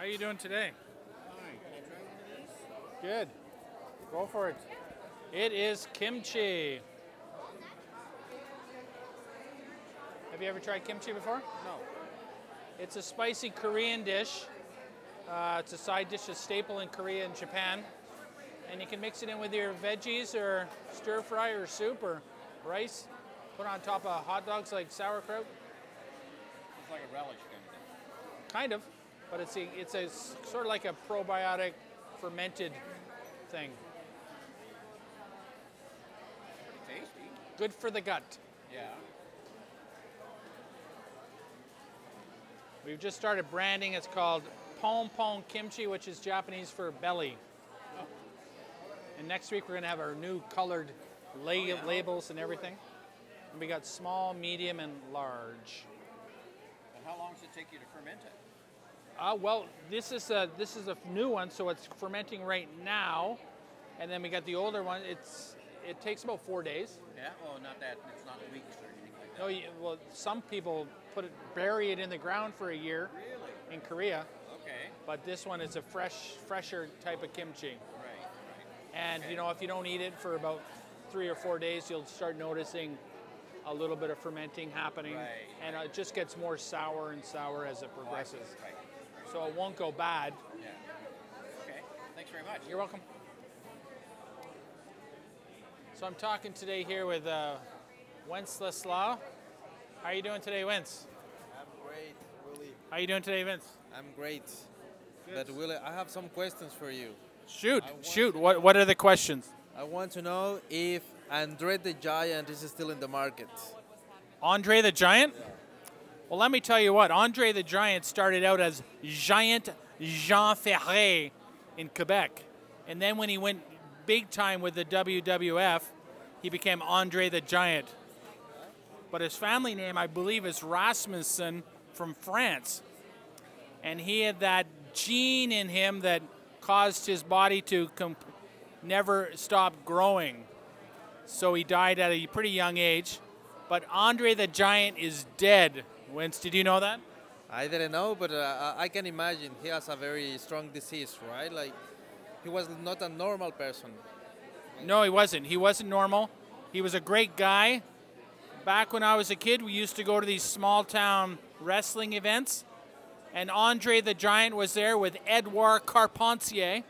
How are you doing today? Fine. Can I try one of these? Good. Go for it. It is kimchi. Have you ever tried kimchi before? No. It's a spicy Korean dish. Uh, it's a side dish, a staple in Korea and Japan. And you can mix it in with your veggies or stir fry or soup or rice. Put on top of hot dogs like sauerkraut. It's like a relish kind of thing. Kind of, but it's a, it's a sort of like a probiotic fermented thing. Pretty tasty. Good for the gut. Yeah. We've just started branding. It's called Pon Pon Kimchi, which is Japanese for belly. Oh. And next week we're going to have our new colored la- oh, yeah. labels and everything. And we got small, medium, and large. And how long does it take you to ferment it? Uh, well, this is a this is a new one, so it's fermenting right now. And then we got the older one. It's it takes about four days. Yeah. Oh, not that. It's not weeks or anything like that. No, you, well, some people put it bury it in the ground for a year Really? in Korea, Okay. but this one is a fresh, fresher type of kimchi. Right. Right. And Okay. you know, if you don't eat it for about three or four days, you'll start noticing a little bit of fermenting happening, Right, and it just gets more sour and sour as it progresses. Right. So it won't go bad. Yeah. Okay. Thanks very much. You're welcome. So I'm talking today here with uh, Wenceslao. How are you doing today, Wentz? I'm great, Willie. How are you doing today, Vince? I'm great. But Willie, I have some questions for you. Shoot, shoot. What what are the questions? I want to know if Andre the Giant is still in the market. Andre the Giant? Well, let me tell you what. Andre the Giant started out as Giant Jean Ferré in Quebec. And then when he went big time with the WWF, he became Andre the Giant. But his family name, I believe, is Rasmussen from France. And he had that gene in him that caused his body to comp- never stop growing. So he died at a pretty young age. But Andre the Giant is dead. Wentz, did you know that? I didn't know, but uh, I can imagine he has a very strong disease, right? Like he was not a normal person. No, he wasn't. He wasn't normal. He was a great guy. Back when I was a kid, we used to go to these small town wrestling events, and Andre the Giant was there with Edouard Carpentier,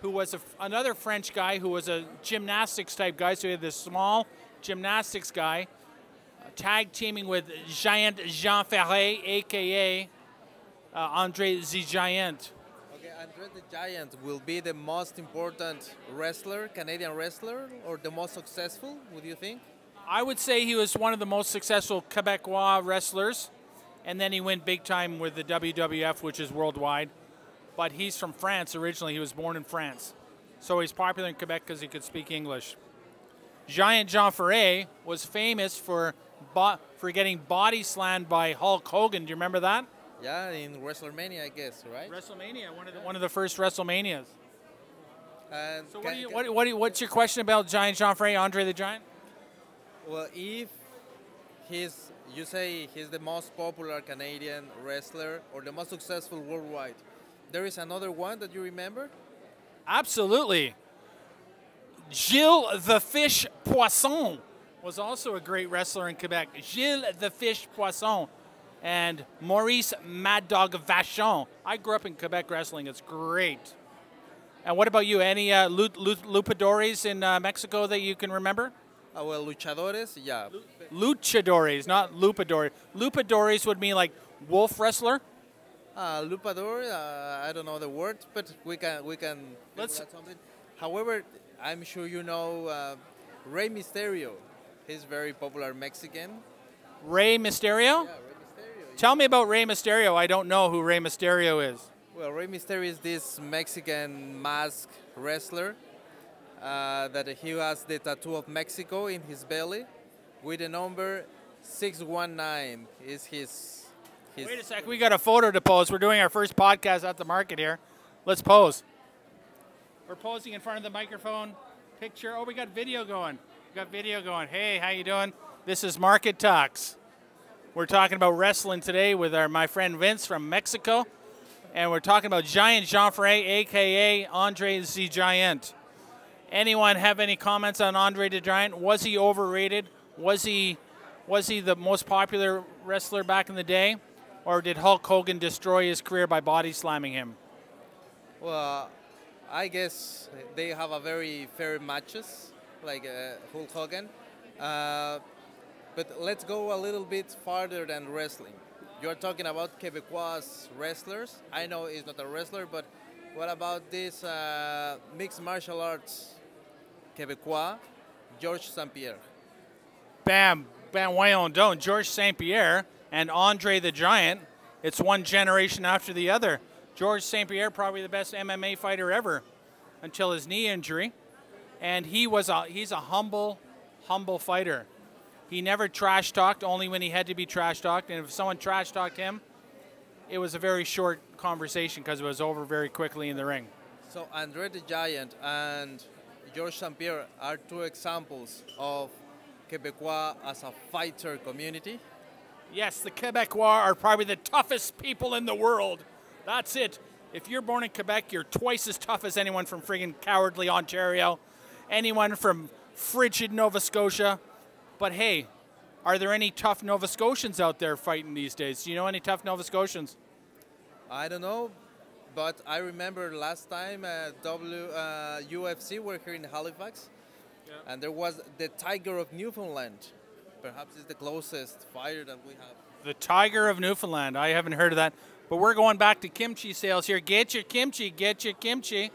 who was a, another French guy who was a gymnastics type guy. So he had this small gymnastics guy tag teaming with Giant Jean Ferré, aka uh, Andre the Giant. Okay, Andre the Giant will be the most important wrestler, Canadian wrestler, or the most successful, would you think? I would say he was one of the most successful Quebecois wrestlers, and then he went big time with the WWF, which is worldwide. But he's from France originally. He was born in France, so he's popular in Quebec because he could speak English. Giant Jean Ferré was famous for bo- for getting body slammed by Hulk Hogan. Do you remember that? Yeah, in WrestleMania, I guess, right? WrestleMania, one of the one of the first WrestleManias. And So what can- do you what, what you, what's your question about Giant Jean Ferré, Andre the Giant? Well, if he's, you say he's the most popular Canadian wrestler or the most successful worldwide, there is another one that you remember? Absolutely. Gilles the Fish Poisson was also a great wrestler in Quebec. Gilles the Fish Poisson and Maurice Mad Dog Vachon. I grew up in Quebec wrestling. It's great. And what about you? Any uh, lu- lu- lupadores in uh, Mexico that you can remember? Uh, well, luchadores, yeah. Luchadores, not lupadores. Lupadores would mean like wolf wrestler. Uh, lupador, uh, I don't know the word, but we can we can. Let's- something. However, I'm sure you know uh, Rey Mysterio. He's very popular Mexican. Rey Mysterio. Yeah, Rey Mysterio. Tell me about Rey Mysterio. I don't know who Rey Mysterio is. Well, Rey Mysterio is this Mexican mask wrestler uh, that he has the tattoo of Mexico in his belly with the number 619 is his. his Wait a sec, we got a photo to pose. We're doing our first podcast at the market here. Let's pose. We're posing in front of the microphone. Picture. Oh, we got video going. Got video going. Hey, how you doing? This is Market Talks. We're talking about wrestling today with our my friend Vince from Mexico. and we're talking about Giant Jean Ferré, aka Andre the Giant. Anyone have any comments on Andre the Giant? Was he overrated? Was he was he the most popular wrestler back in the day, or did Hulk Hogan destroy his career by body slamming him? Well, I guess they have a very fair matches, like uh, Hulk Hogan. Uh, but let's go a little bit farther than wrestling. You're talking about Quebecois wrestlers. I know he's not a wrestler, but what about this uh, mixed martial arts Quebecois, Georges St. Pierre? Bam, bam, voyons don't. Georges St. Pierre and Andre the Giant. It's one generation after the other. Georges St. Pierre, probably the best MMA fighter ever until his knee injury. And he was a, he's a humble, humble fighter. He never trash talked, only when he had to be trash talked. And if someone trash talked him, it was a very short conversation because it was over very quickly in the ring. So Andre the Giant and Georges St. Pierre are two examples of Quebecois as a fighter community. Yes, the Quebecois are probably the toughest people in the world. That's it. If you're born in Quebec, you're twice as tough as anyone from friggin' cowardly Ontario, anyone from frigid Nova Scotia. But hey, are there any tough Nova Scotians out there fighting these days? Do you know any tough Nova Scotians? I don't know, but I remember last time uh, W uh, UFC were here in Halifax, and there was the Tiger of Newfoundland. Perhaps it's the closest fighter that we have. The Tiger of Newfoundland. I haven't heard of that. But we're going back to kimchi sales here. Get your kimchi, get your kimchi.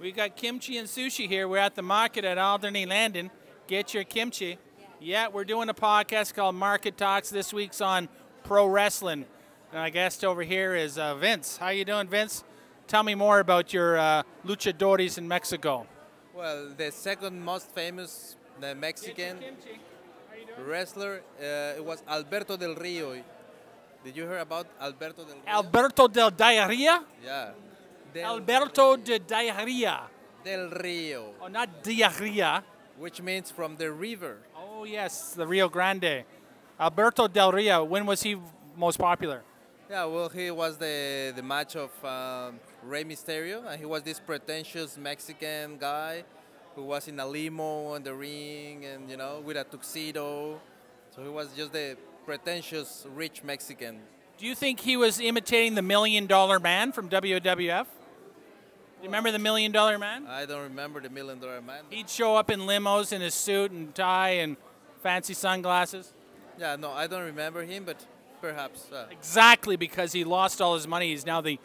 We got kimchi and sushi here. We're at the market at Alderney Landing. Get your kimchi. Yeah, we're doing a podcast called Market Talks. This week's on pro wrestling. And our guest over here is uh, Vince. How you doing, Vince? Tell me more about your uh, luchadores in Mexico. Well, the second most famous the Mexican wrestler uh, it was Alberto del Rio. Did you hear about Alberto del Rio? Alberto del Diarrhea? yeah. Del, Alberto de Diarrhea. del Rio, Oh, not diarrhea. which means from the river. Oh, yes, the Rio Grande. Alberto Del Rio, when was he most popular? Yeah, well, he was the the match of um, Rey Mysterio, and he was this pretentious Mexican guy who was in a limo in the ring, and you know, with a tuxedo. So he was just the pretentious rich Mexican. Do you think he was imitating the Million Dollar Man from WWF? You remember the Million Dollar Man? I don't remember the Million Dollar Man. He'd show up in limos in his suit and tie and fancy sunglasses. Yeah, no, I don't remember him, but perhaps. Uh, Exactly because he lost all his money. He's now the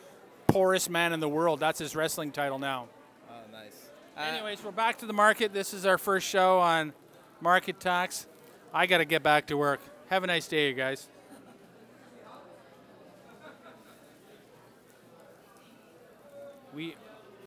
poorest man in the world. That's his wrestling title now. oh, nice. Uh, Anyways, we're back to the market. This is our first show on Market Talks. I got to get back to work. Have a nice day, you guys. We